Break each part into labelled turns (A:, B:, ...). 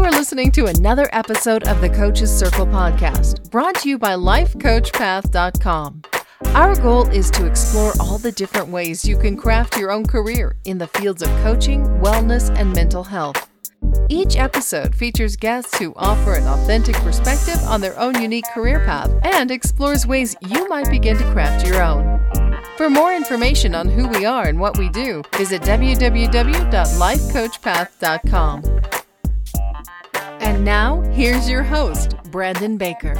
A: You are listening to another episode of the Coach's Circle podcast, brought to you by LifeCoachPath.com. Our goal is to explore all the different ways you can craft your own career in the fields of coaching, wellness, and mental health. Each episode features guests who offer an authentic perspective on their own unique career path and explores ways you might begin to craft your own. For more information on who we are and what we do, visit www.lifecoachpath.com. And now, here's your host, Brandon Baker.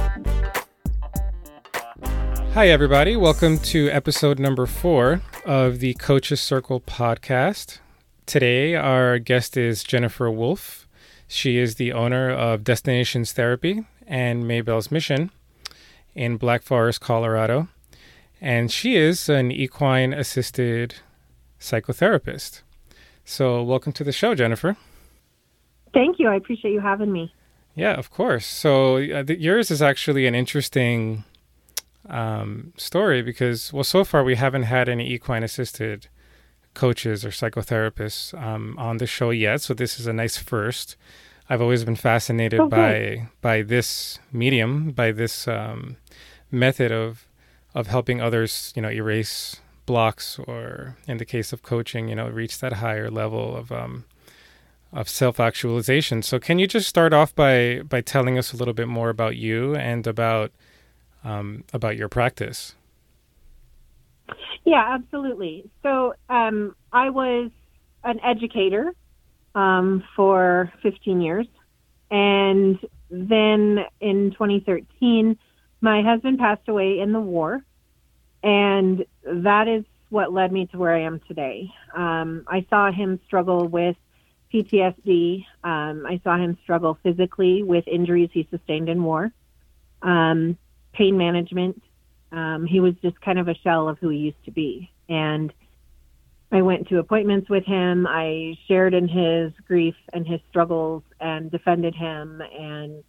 B: Hi, everybody. Welcome to episode number four of the Coaches Circle podcast. Today, our guest is Jennifer Wolf. She is the owner of Destinacions Therapy and Maybell's Mission in Black Forest, Colorado. And she is an equine assisted psychotherapist. So, welcome to the show, Jennifer.
C: Thank you. I appreciate you having me.
B: Yeah, of course. So, uh, yours is actually an interesting um, story because, well, so far we haven't had any equine assisted coaches or psychotherapists um, on the show yet. So this is a nice first. I've always been fascinated
C: Okay.
B: by by this medium, by this um, method of of helping others, you know, erase blocks, or in the case of coaching, you know, reach that higher level of um, of self actualization. So, can you just start off by by telling us a little bit more about you and about um, about your practice?
C: Yeah, absolutely. So um, I was an educator um, for 15 years. And then in 2013, my husband passed away in the war. And that is what led me to where I am today. Um, I saw him struggle with PTSD. Um, I saw him struggle physically with injuries he sustained in war, um, pain management, um, he was just kind of a shell of who he used to be. And I went to appointments with him. I shared in his grief and his struggles and defended him. And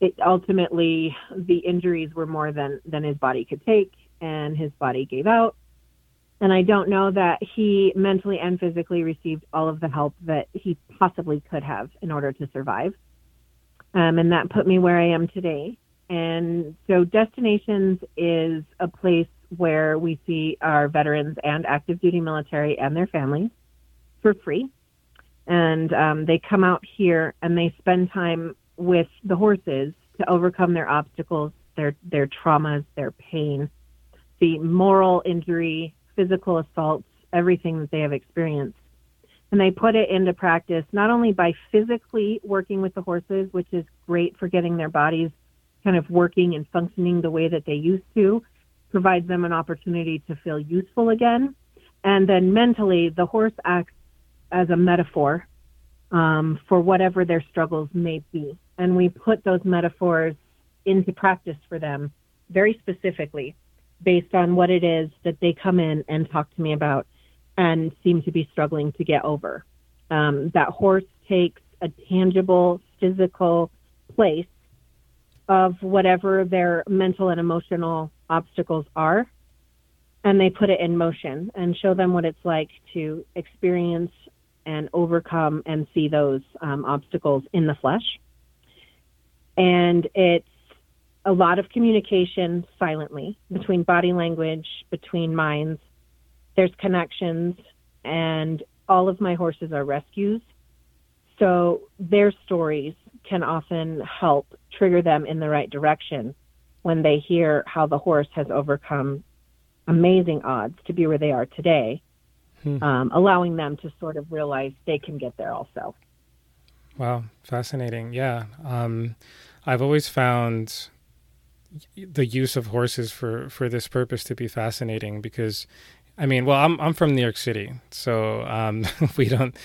C: it ultimately, the injuries were more than, than his body could take, and his body gave out. And I don't know that he mentally and physically received all of the help that he possibly could have in order to survive. Um, and that put me where I am today. And so Destinacions is a place where we see our veterans and active duty military and their families for free. And um, they come out here and they spend time with the horses to overcome their obstacles, their, their traumas, their pain, the moral injury, physical assaults, everything that they have experienced. And they put it into practice not only by physically working with the horses, which is great for getting their bodies kind of working and functioning the way that they used to provides them an opportunity to feel useful again. And then mentally, the horse acts as a metaphor um, for whatever their struggles may be. And we put those metaphors into practice for them very specifically based on what it is that they come in and talk to me about and seem to be struggling to get over. Um, that horse takes a tangible, physical place of whatever their mental and emotional obstacles are and they put it in motion and show them what it's like to experience and overcome and see those um, obstacles in the flesh and it's a lot of communication silently between body language between minds there's connections and all of my horses are rescues so their stories can often help trigger them in the right direction when they hear how the horse has overcome amazing odds to be where they are today,
B: Hmm.
C: um, allowing them to sort of realize they can get there also.
B: Wow, fascinating. Yeah. Um, I've always found the use of horses for, for this purpose to be fascinating because, I mean, well, I'm, I'm from New York City, so um, we don't,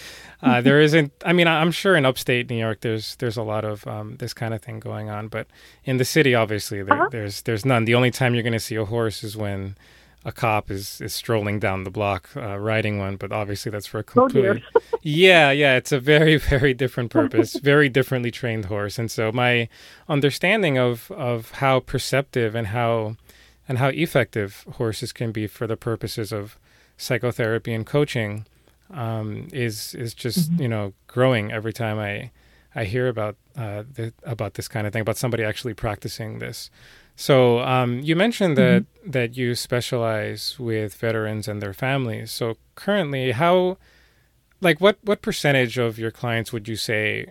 B: uh, there isn't, I mean, I'm sure in upstate New York, there's, there's a lot of um, this kind of thing going on, but in the city, obviously, there,
C: Uh-huh.
B: there's, there's none. The only time you're going to see a horse is when a cop is, is strolling down the block uh, riding one, but obviously that's for a
C: Oh,
B: completely yeah, yeah, it's a very, very different purpose, very differently trained horse. And so my understanding of of how perceptive and how and how effective horses can be for the purposes of psychotherapy and coaching um, is is just you know growing every time I I hear about uh, the, about this kind of thing, about somebody actually practicing this. So um, you mentioned that mm-hmm. that you specialize with veterans and their families. So currently, how, like, what what percentage of your clients would you say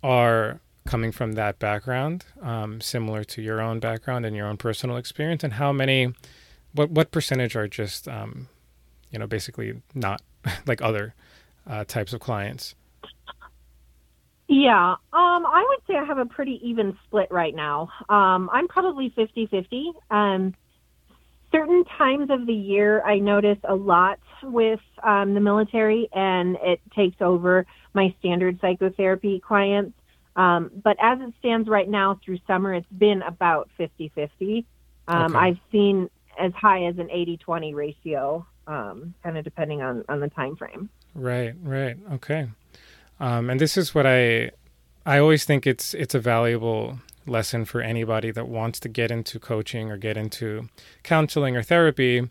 B: are coming from that background, um, similar to your own background and your own personal experience, and how many, what what percentage are just, um, you know, basically not like other uh, types of clients?
C: Yeah, um, I would say I have a pretty even split right now. Um, I'm probably 50 50. Um, certain times of the year, I notice a lot with um, the military, and it takes over my standard psychotherapy clients. Um, but as it stands right now through summer, it's been about 50 50. Um, okay. I've seen as high as an 80 20 ratio, kind of depending on, on the time frame.
B: Right, right. Okay. Um, and this is what I I always think it's it's a valuable lesson for anybody that wants to get into coaching or get into counseling or therapy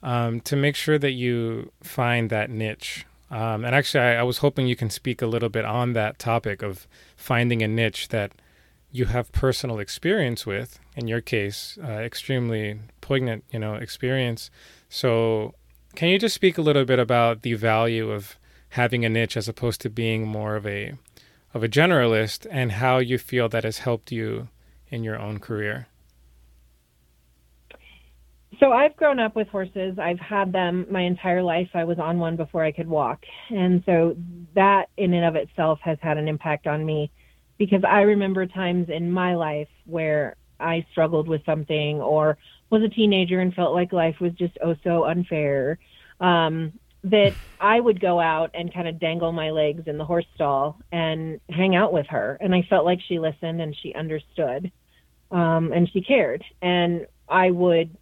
B: um, to make sure that you find that niche. Um, and actually, I, I, was hoping you can speak a little bit on that topic of finding a niche that you have personal experience with. In your case, uh, extremely poignant, you know, experience. So, can you just speak a little bit about the value of having a niche as opposed to being more of a of a generalist and how you feel that has helped you in your own career.
C: So I've grown up with horses. I've had them my entire life. I was on one before I could walk. And so that in and of itself has had an impact on me because I remember times in my life where I struggled with something or was a teenager and felt like life was just oh so unfair. Um, that I would go out and kind of dangle my legs in the horse stall and hang out with her. And I felt like she listened and she understood um, and she cared. And I would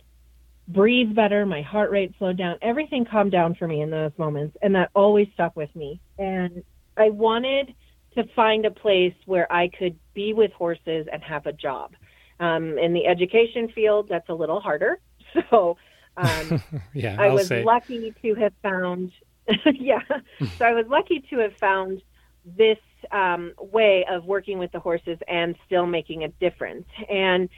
C: breathe better. My heart rate slowed down. Everything calmed down for me in those moments. And that always stuck with me. And I wanted to find a place where I could be with horses and have a job. Um, in the education field, that's a little harder. So
B: um, yeah,
C: I
B: I'll
C: was
B: say.
C: lucky to have found, yeah. so I was lucky to have found this um, way of working with the horses and still making a difference. And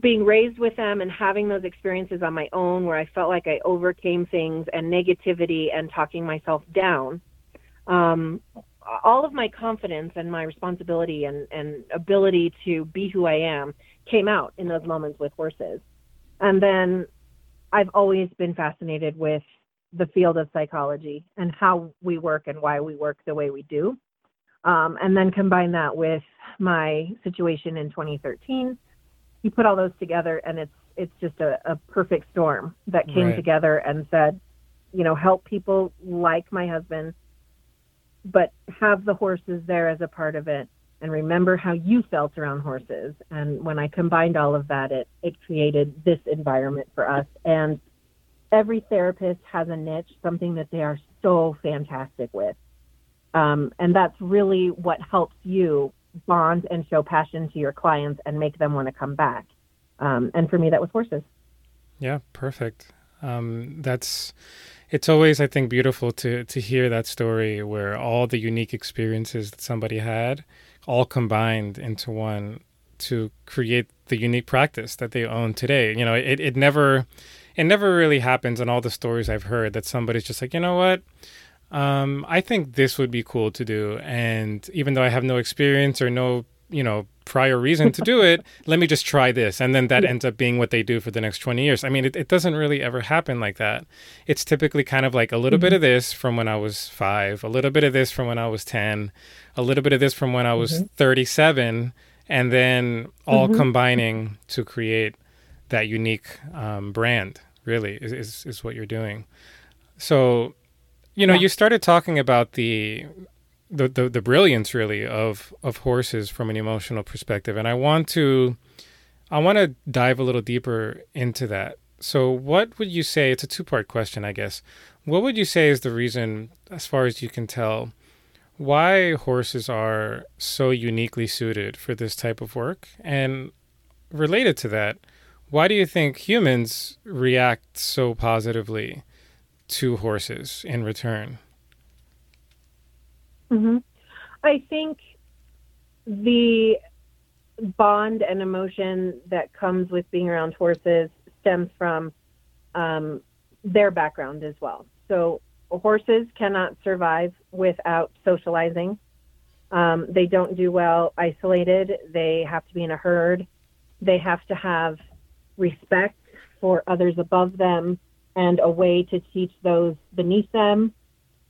C: being raised with them and having those experiences on my own where I felt like I overcame things and negativity and talking myself down. Um, all of my confidence and my responsibility and, and ability to be who I am came out in those moments with horses. And then I've always been fascinated with the field of psychology and how we work and why we work the way we do. Um, and then combine that with my situation in 2013. You put all those together, and it's it's just a, a perfect storm that came right. together and said, you know, help people like my husband, but have the horses there as a part of it, and remember how you felt around horses. And when I combined all of that, it, it created this environment for us. And every therapist has a niche, something that they are so fantastic with. Um, and that's really what helps you bond and show passion to your clients and make them want to come back. Um, and for me, that was horses.
B: Yeah, perfect. Um, that's it's always I think beautiful to to hear that story where all the unique experiences that somebody had all combined into one to create the unique practice that they own today. You know, it, it never it never really happens in all the stories I've heard that somebody's just like, you know what? Um, I think this would be cool to do. And even though I have no experience or no, you know, prior reason to do it, let me just try this. And then that ends up being what they do for the next 20 years. I mean, it, it doesn't really ever happen like that. It's typically kind of like a little mm-hmm. bit of this from when I was five, a little bit of this from when I was 10, a little bit of this from when I was mm-hmm. 37, and then all mm-hmm. combining to create that unique um, brand, really, is, is, is, what you're doing. So, you know, yeah. you started talking about the the, the, the brilliance really of of horses from an emotional perspective. And i want to i want to dive a little deeper into that. So what would you say it's a two part question i guess. What would you say is the reason as far as you can tell why horses are so uniquely suited for this type of work? And related to that why do you think humans react so positively to horses in return
C: Mm-hmm. I think the bond and emotion that comes with being around horses stems from um, their background as well. So horses cannot survive without socializing. Um, they don't do well isolated. They have to be in a herd. They have to have respect for others above them and a way to teach those beneath them.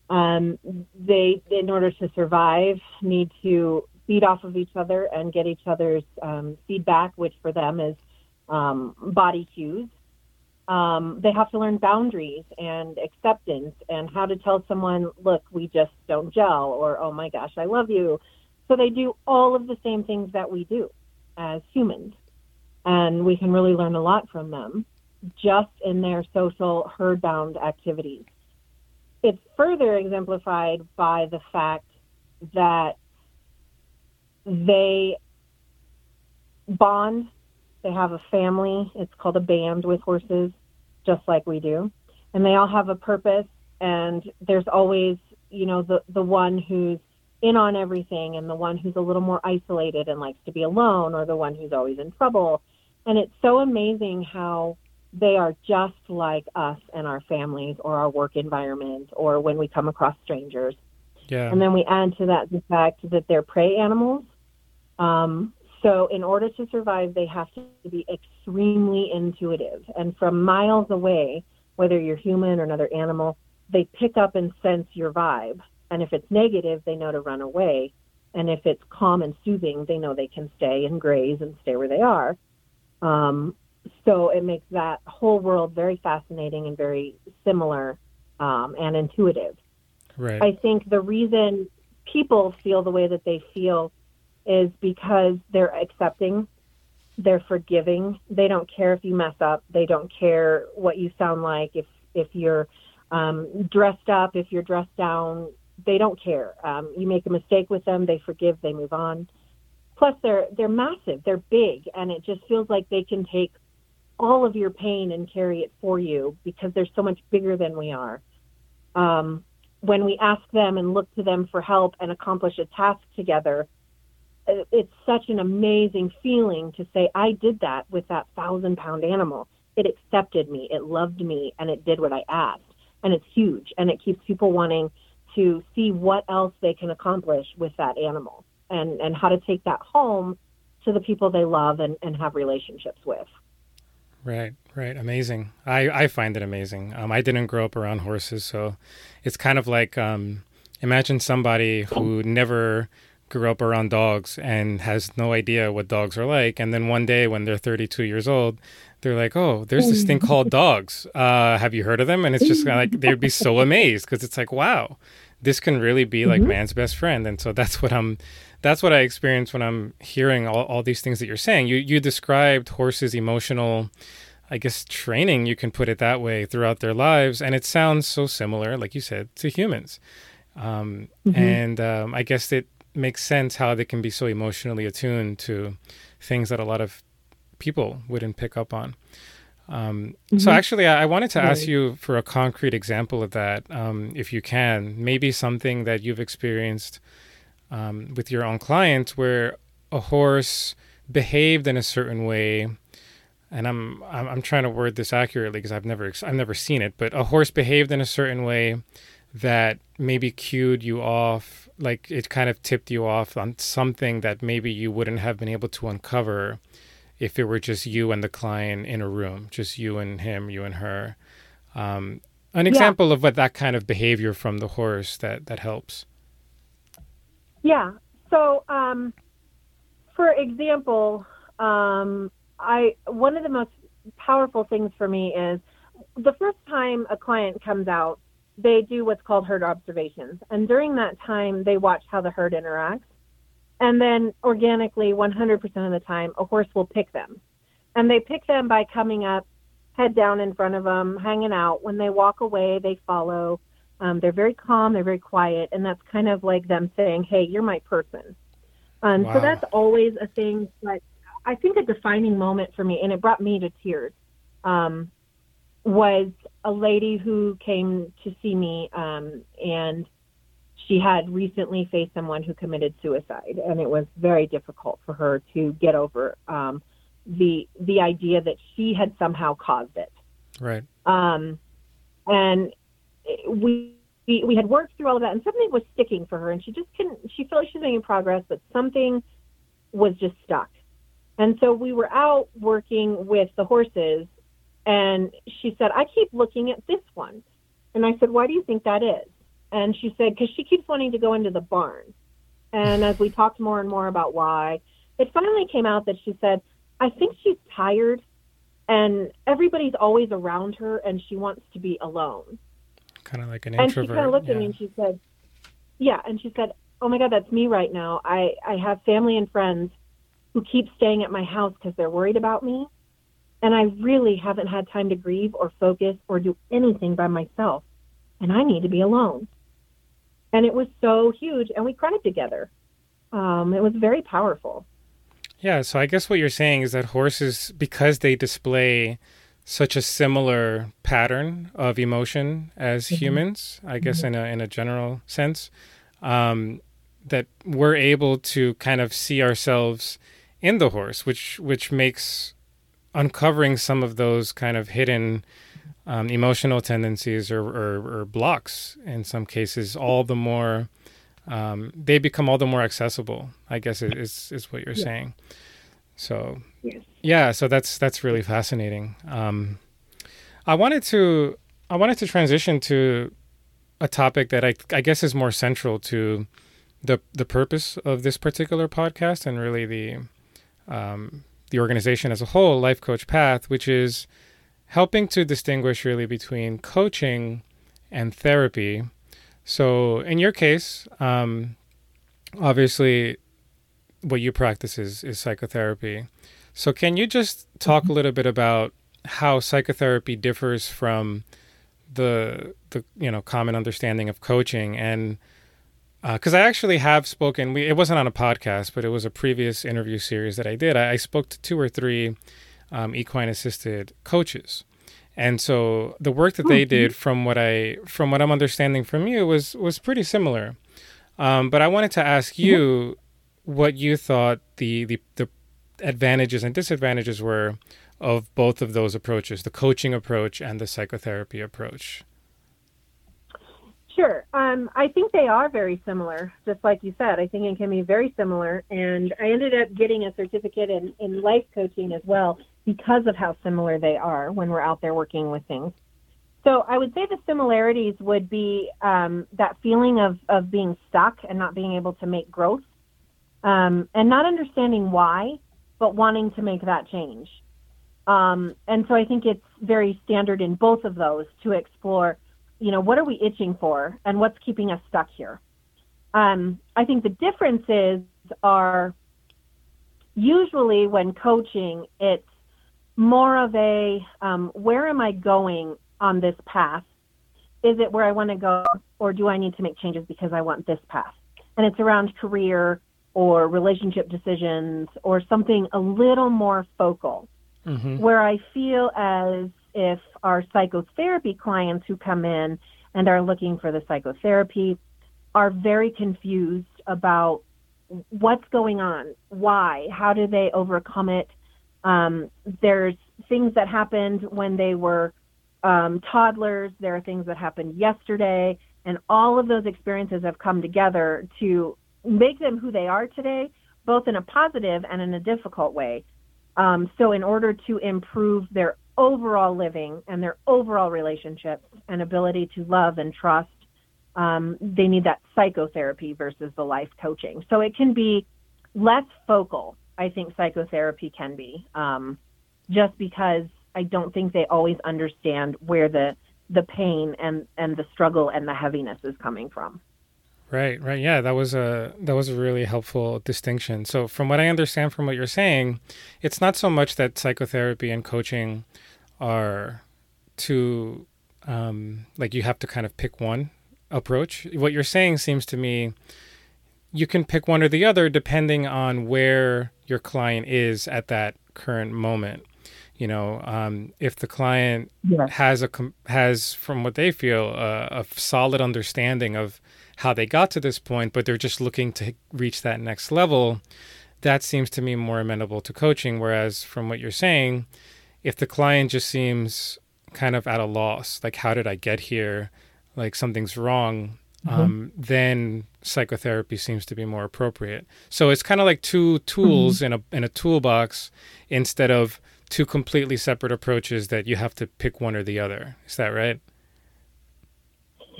C: Um, they, in order to survive, need to feed off of each other and get each other's um, feedback, which for them is um, body cues. Um, they have to learn boundaries and acceptance and how to tell someone, look, we just don't gel, or oh my gosh, I love you. So they do all of the same things that we do as humans. And we can really learn a lot from them just in their social herd bound activities. It's further exemplified by the fact that they bond, they have a family. It's called a band with horses, just like we do. And they all have a purpose, and there's always, you know, the, the one who's in on everything and the one who's a little more isolated and likes to be alone or the one who's always in trouble. And it's so amazing how they are just like us and our families or our work environment or when we come across strangers.
B: Yeah.
C: And then we add to that the fact that they're prey animals. Um, so in order to survive, they have to be extremely intuitive. And from miles away, whether you're human or another animal, they pick up and sense your vibe. And if it's negative, they know to run away. And if it's calm and soothing, they know they can stay and graze and stay where they are. Um, so it makes that whole world very fascinating and very similar um, and intuitive.
B: Right.
C: I think the reason people feel the way that they feel is because they're accepting, they're forgiving. They don't care if you mess up. They don't care what you sound like. If if you're um, dressed up, if you're dressed down, they don't care. Um, you make a mistake with them, they forgive, they move on. Plus, they're they're massive, they're big, and it just feels like they can take all of your pain and carry it for you because they're so much bigger than we are. Um, when we ask them and look to them for help and accomplish a task together, it's such an amazing feeling to say, I did that with that thousand pound animal. It accepted me, it loved me, and it did what I asked. And it's huge, and it keeps people wanting to see what else they can accomplish with that animal and, and how to take that home to the people they love and, and have relationships with.
B: Right, right. Amazing. I, I find it amazing. Um, I didn't grow up around horses, so it's kind of like um, imagine somebody who never grew up around dogs and has no idea what dogs are like. And then one day when they're 32 years old, they're like, oh, there's this thing called dogs. Uh, have you heard of them? And it's just like, they'd be so amazed because it's like, wow, this can really be like mm-hmm. man's best friend. And so that's what I'm that's what I experience when I'm hearing all, all these things that you're saying. You you described horses' emotional, I guess, training. You can put it that way throughout their lives, and it sounds so similar, like you said, to humans. Um, mm-hmm. And um, I guess it makes sense how they can be so emotionally attuned to things that a lot of people wouldn't pick up on. Um, mm-hmm. So actually, I, I wanted to right. ask you for a concrete example of that, um, if you can. Maybe something that you've experienced um, with your own clients where a horse behaved in a certain way and I'm, I'm I'm trying to word this accurately because I've never I've never seen it, but a horse behaved in a certain way that maybe cued you off, like it kind of tipped you off on something that maybe you wouldn't have been able to uncover if it were just you and the client in a room, just you and him, you and her. Um, an example yeah. of what that kind of behavior from the horse that that helps.
C: Yeah. So, um, for example, um, I one of the most powerful things for me is the first time a client comes out, they do what's called herd observations, and during that time, they watch how the herd interacts, and then organically, 100% of the time, a horse will pick them, and they pick them by coming up, head down in front of them, hanging out. When they walk away, they follow. Um, they're very calm, they're very quiet, and that's kind of like them saying, "Hey, you're my person." Um, wow. So that's always a thing. But I think a defining moment for me, and it brought me to tears, um, was a lady who came to see me, um, and she had recently faced someone who committed suicide, and it was very difficult for her to get over um, the the idea that she had somehow caused it.
B: Right.
C: Um, and we, we we had worked through all of that, and something was sticking for her, and she just couldn't. She felt like she was making progress, but something was just stuck. And so we were out working with the horses, and she said, "I keep looking at this one," and I said, "Why do you think that is?" And she said, "Because she keeps wanting to go into the barn." And as we talked more and more about why, it finally came out that she said, "I think she's tired." And everybody's always around her, and she wants to be alone
B: kind of like an
C: and
B: introvert.
C: she kind of looked
B: yeah.
C: at me and she said, "Yeah," and she said, "Oh my God, that's me right now. I I have family and friends who keep staying at my house because they're worried about me, and I really haven't had time to grieve or focus or do anything by myself, and I need to be alone." And it was so huge, and we cried together. Um, it was very powerful.
B: Yeah, so I guess what you're saying is that horses, because they display such a similar pattern of emotion as
C: Mhm.
B: humans, I guess in a in a general sense, um, that we're able to kind of see ourselves in the horse, which which makes uncovering some of those kind of hidden um, emotional tendencies or, or, or blocks in some cases all the more um, they become all the more accessible. I guess is is what you're
C: Yeah.
B: saying. So
C: Yes.
B: yeah, so that's that's really fascinating. Um, I wanted to I wanted to transition to a topic that I I guess is more central to the the purpose of this particular podcast and really the um, the organization as a whole, Life Coach Path, which is helping to distinguish really between coaching and therapy. So in your case, um, obviously, what you practice is, is psychotherapy. So can you just talk a little bit about how psychotherapy differs from the the you know common understanding of coaching and because I actually have spoken. We, it wasn't on a podcast, but it was a previous interview series that I did. I, I spoke to two or three um, equine assisted coaches, and so the work that they did, from what I from what I'm understanding from you, was was pretty similar. Um, but I wanted to ask you what you thought the, the the advantages and disadvantages were of both of those approaches, the coaching approach and the psychotherapy approach.
C: Sure. Um, I think they are very similar, just like you said. I think it can be very similar. And I ended up getting a certificate in, in life coaching as well because of how similar they are when we're out there working with things. So I would say the similarities would be um, that feeling of, of being stuck and not being able to make growth um, and not understanding why, but wanting to make that change. Um, and so I think it's very standard in both of those to explore you know, what are we itching for and what's keeping us stuck here? Um, I think the differences are usually when coaching, it's more of a um, where am I going on this path? Is it where I want to go, or do I need to make changes because I want this path? And it's around career or relationship decisions or something a little more focal,
B: Mm-hmm.
C: where I feel as if our psychotherapy clients who come in and are looking for the psychotherapy are very confused about what's going on, why, how do they overcome it. Um, there's things that happened when they were um, toddlers, there are things that happened yesterday, and all of those experiences have come together to make them who they are today, both in a positive and in a difficult way. Um, so, in order to improve their overall living and their overall relationships and ability to love and trust, um, they need that psychotherapy versus the life coaching. So it can be less focal, I think psychotherapy can be, um, just because I don't think they always understand where the the pain and, and the struggle and the heaviness is coming from.
B: Right, right. Yeah, that was a that was a really helpful distinction. So from what I understand from what you're saying, it's not so much that psychotherapy and coaching are two um like you have to kind of pick one approach. What you're saying seems to me you can pick one or the other depending on where your client is at that current moment. You know, um, if the client
C: Yeah.
B: has a com- has from what they feel a, a solid understanding of how they got to this point, but they're just looking to reach that next level. That seems to me more amenable to coaching. Whereas from what you're saying, if the client just seems kind of at a loss, like how did I get here? Like something's wrong. Mm-hmm. Um, then psychotherapy seems to be more appropriate. So it's kind of like two tools mm-hmm. in a in a toolbox instead of two completely separate approaches that you have to pick one or the other. Is that right?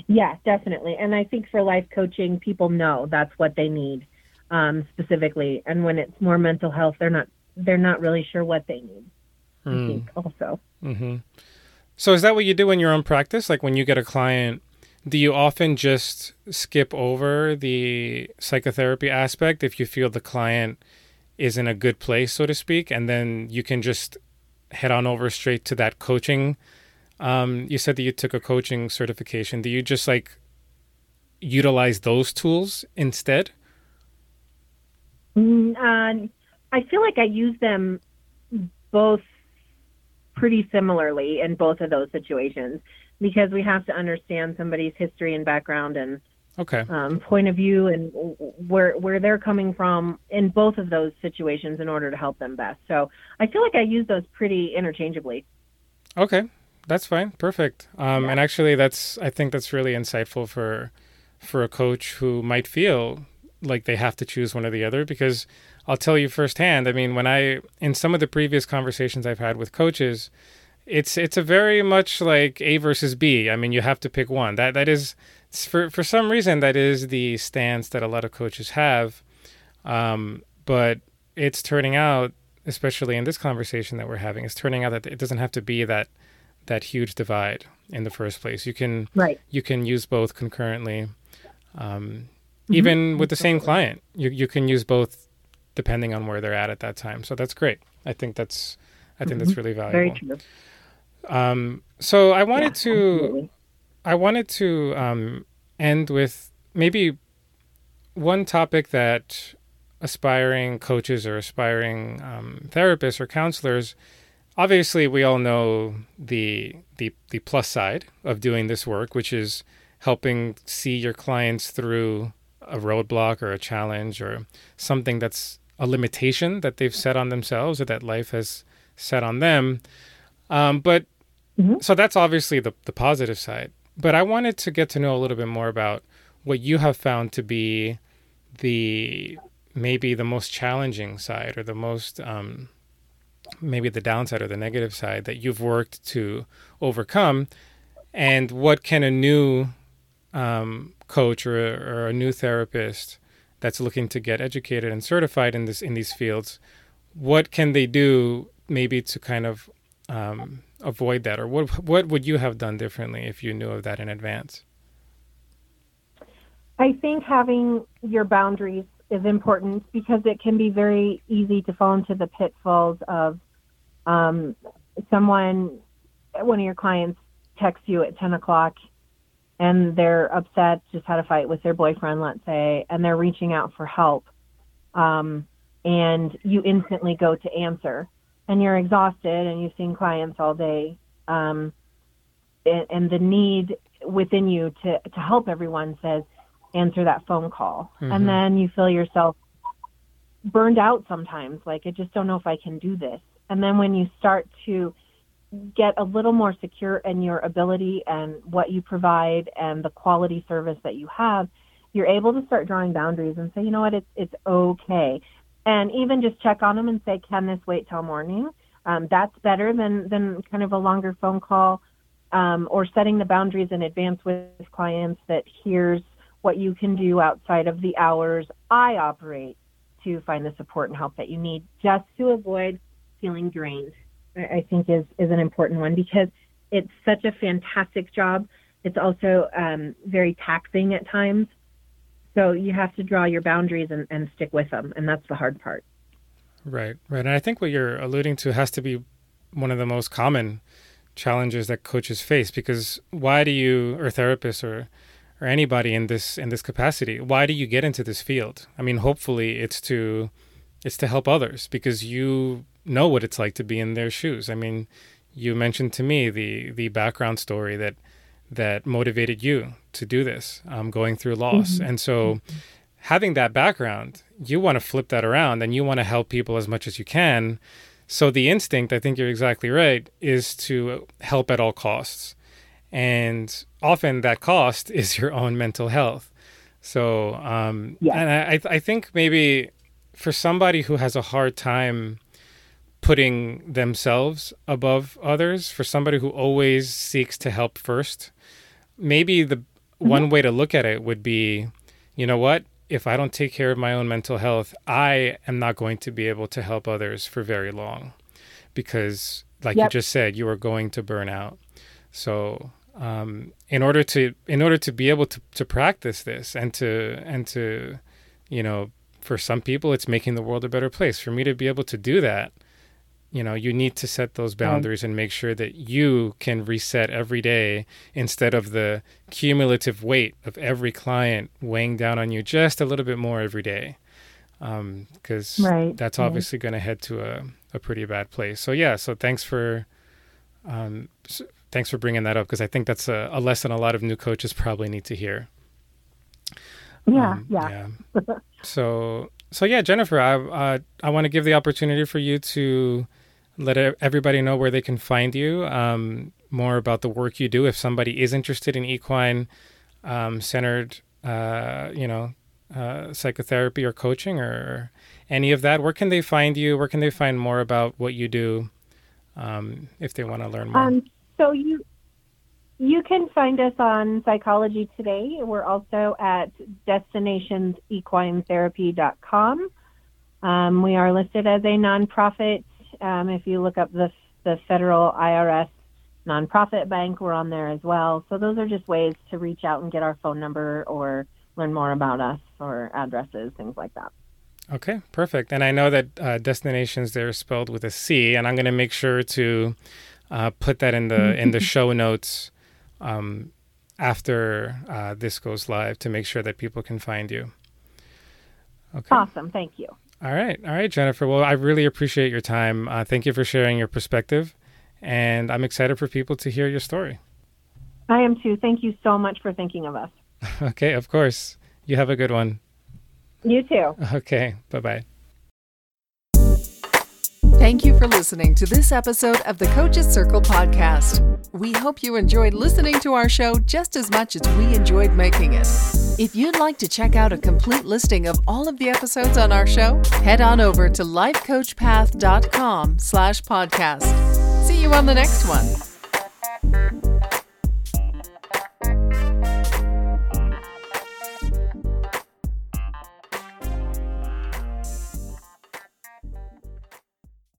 C: Yeah, definitely. And I think for life coaching, people know that's what they need um, specifically. And when it's more mental health, they're not they're not really sure what they need. Mm. I hmm. think also.
B: Mm-hmm. So is that what you do in your own practice? Like when you get a client, do you often just skip over the psychotherapy aspect if you feel the client is in a good place, so to speak, and then you can just head on over straight to that coaching? Um, you said that you took a coaching certification. Do you just like utilize those tools instead?
C: Mm, uh, I feel like I use them both pretty similarly in both of those situations because we have to understand somebody's history and background and
B: okay
C: um, point of view and where where they're coming from in both of those situations in order to help them best. So I feel like I use those pretty interchangeably.
B: Okay, that's fine, perfect. Um, yeah. And actually, that's I think that's really insightful for for a coach who might feel like they have to choose one or the other because I'll tell you firsthand. I mean, when I in some of the previous conversations I've had with coaches, it's it's a very much like A versus B. I mean, you have to pick one. That that is for for some reason that is the stance that a lot of coaches have. Um, but it's turning out, especially in this conversation that we're having, it's turning out that it doesn't have to be that that huge divide in the first place. You can
C: right.
B: you can use both concurrently. Um, mm-hmm. Even with the same client, you you can use both depending on where they're at at that time. So that's great. I think that's I think mm-hmm. that's really valuable.
C: Very true.
B: Um, so I wanted yeah, to absolutely. I wanted to um, end with maybe one topic that aspiring coaches or aspiring um, therapists or counselors obviously we all know the the the plus side of doing this work which is helping see your clients through a roadblock or a challenge or something that's a limitation that they've set on themselves or that life has set on them um, but mm-hmm. so that's obviously the, the positive side but i wanted to get to know a little bit more about what you have found to be the maybe the most challenging side or the most um, maybe the downside or the negative side that you've worked to overcome? And what can a new um, coach or, or, a new therapist that's looking to get educated and certified in this in these fields what can they do maybe to kind of um, avoid that? Or what what would you have done differently if you knew of that in advance?
C: I think having your boundaries is important because it can be very easy to fall into the pitfalls of um, someone, one of your clients texts you at 10 o'clock and they're upset, just had a fight with their boyfriend, let's say, and they're reaching out for help. Um, and you instantly go to answer and you're exhausted and you've seen clients all day. Um, and, and the need within you to, to help everyone says, answer that phone call. Mm-hmm. And then you feel yourself burned out sometimes, like, I just don't know if I can do this. And then when you start to get a little more secure in your ability and what you provide and the quality service that you have, you're able to start drawing boundaries and say, you know what, it's it's okay. And even just check on them and say, can this wait till morning? Um, that's better than than kind of a longer phone call um, or setting the boundaries in advance with clients that here's what you can do outside of the hours I operate to find the support and help that you need just to avoid feeling drained. I think is is an important one because it's such a fantastic job. It's also um, very taxing at times. So you have to draw your boundaries and, and stick with them, and that's the hard part.
B: Right, right. And I think what you're alluding to has to be one of the most common challenges that coaches face because why do you or therapists or or anybody in this in this capacity why do you get into this field i mean hopefully it's to it's to help others because you know what it's like to be in their shoes i mean you mentioned to me the the background story that that motivated you to do this, um, going through loss. Mm-hmm. And so, having that background, you want to flip that around and you want to help people as much as you can. So, the instinct, I think you're exactly right, is to help at all costs. And often that cost is your own mental health. So, um, yeah. and I, I think maybe for somebody who has a hard time putting themselves above others, for somebody who always seeks to help first, maybe the mm-hmm. one way to look at it would be, you know what? If I don't take care of my own mental health, I am not going to be able to help others for very long because, like yep. you just said, you are going to burn out. So, um, in order to in order to be able to, to practice this and to and to you know for some people it's making the world a better place. For me to be able to do that you know you need to set those boundaries and make sure that you can reset every day instead of the cumulative weight of every client weighing down on you just a little bit more every day. Because um, right, that's obviously right. going to head to a, a pretty bad place. So yeah so thanks for um, so thanks for bringing that up because i think that's a, a, lesson a lot of new coaches probably need to hear.
C: Yeah um, yeah,
B: yeah. so so yeah jennifer i i want to give the opportunity for you to let everybody know where they can find you, um, more about the work you do. If somebody is interested in equine um, centered, uh, you know, uh, psychotherapy or coaching or any of that, where can they find you? Where can they find more about what you do um, if they want to learn more?
C: Um, so you you can find us on Psychology Today. We're also at destinationsequinetherapy.com. Um, we are listed as a nonprofit um, if you look up the the federal IRS nonprofit bank, we're on there as well. So those are just ways to reach out and get our phone number or learn more about us or addresses, things like that.
B: Okay, perfect. And I know that uh, destinations they're spelled with a C, and I'm going to make sure to uh, put that in the in the show notes um, after uh, this goes live to make sure that people can find you.
C: Okay. Awesome. Thank you.
B: All right. All right, Jennifer. Well, I really appreciate your time. Uh, thank you for sharing your perspective. And I'm excited for people to hear your story.
C: I am too. Thank you so much for thinking of us.
B: okay, of course. You have a good one.
C: You too.
B: Okay. Bye bye.
A: Thank you for listening to this episode of the Coaches Circle podcast. We hope you enjoyed listening to our show just as much as we enjoyed making it. If you'd like to check out a complete listing of all of the episodes on our show, head on over to lifecoachpath.com slash podcast. See you on the next one.